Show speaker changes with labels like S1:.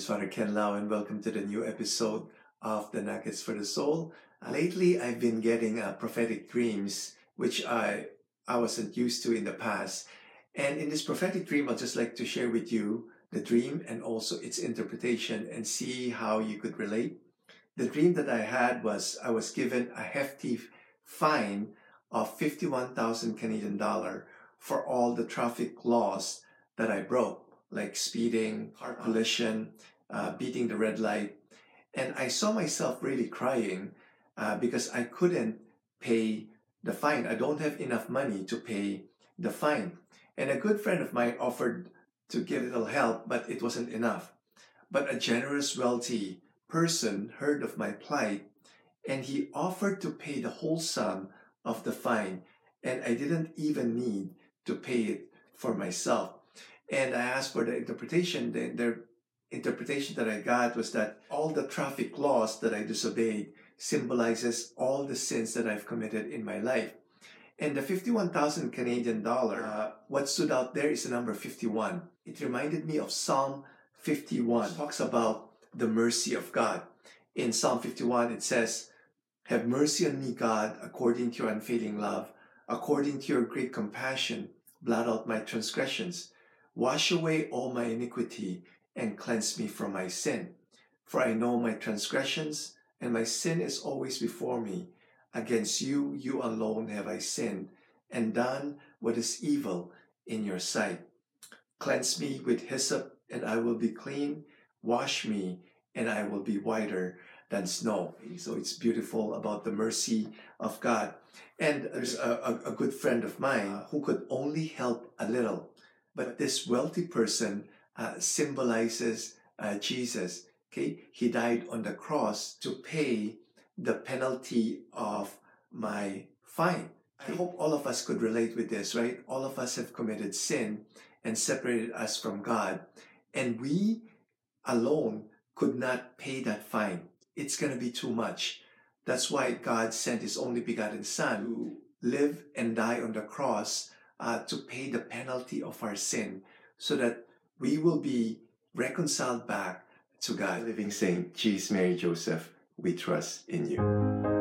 S1: is Father Ken Lau, and welcome to the new episode of the Nuggets for the Soul. Lately, I've been getting uh, prophetic dreams, which I I wasn't used to in the past. And in this prophetic dream, I'll just like to share with you the dream and also its interpretation and see how you could relate. The dream that I had was I was given a hefty fine of 51,000 Canadian dollar for all the traffic laws that I broke, like speeding, car collision, uh, beating the red light. And I saw myself really crying uh, because I couldn't pay the fine. I don't have enough money to pay the fine. And a good friend of mine offered to give a little help, but it wasn't enough. But a generous, wealthy person heard of my plight and he offered to pay the whole sum of the fine. And I didn't even need to pay it for myself. And I asked for the interpretation. The, the interpretation that I got was that all the traffic laws that I disobeyed symbolizes all the sins that I've committed in my life. And the 51,000 Canadian dollar, uh, what stood out there is the number 51. It reminded me of Psalm 51. It talks about the mercy of God. In Psalm 51, it says, Have mercy on me, God, according to your unfailing love, according to your great compassion, blot out my transgressions. Wash away all my iniquity and cleanse me from my sin. For I know my transgressions, and my sin is always before me. Against you, you alone have I sinned, and done what is evil in your sight. Cleanse me with hyssop, and I will be clean. Wash me, and I will be whiter than snow. So it's beautiful about the mercy of God. And there's a, a, good friend of mine who could only help a little. But this wealthy person uh, symbolizes uh, Jesus. Okay, he died on the cross to pay the penalty of my fine. I hope all of us could relate with this, right? All of us have committed sin and separated us from God, and we alone could not pay that fine. It's going to be too much. That's why God sent His only begotten Son to live and die on the cross uh, to pay the penalty of our sin so that we will be reconciled back to God. Living Saint, Jesus, Mary, Joseph, we trust in you.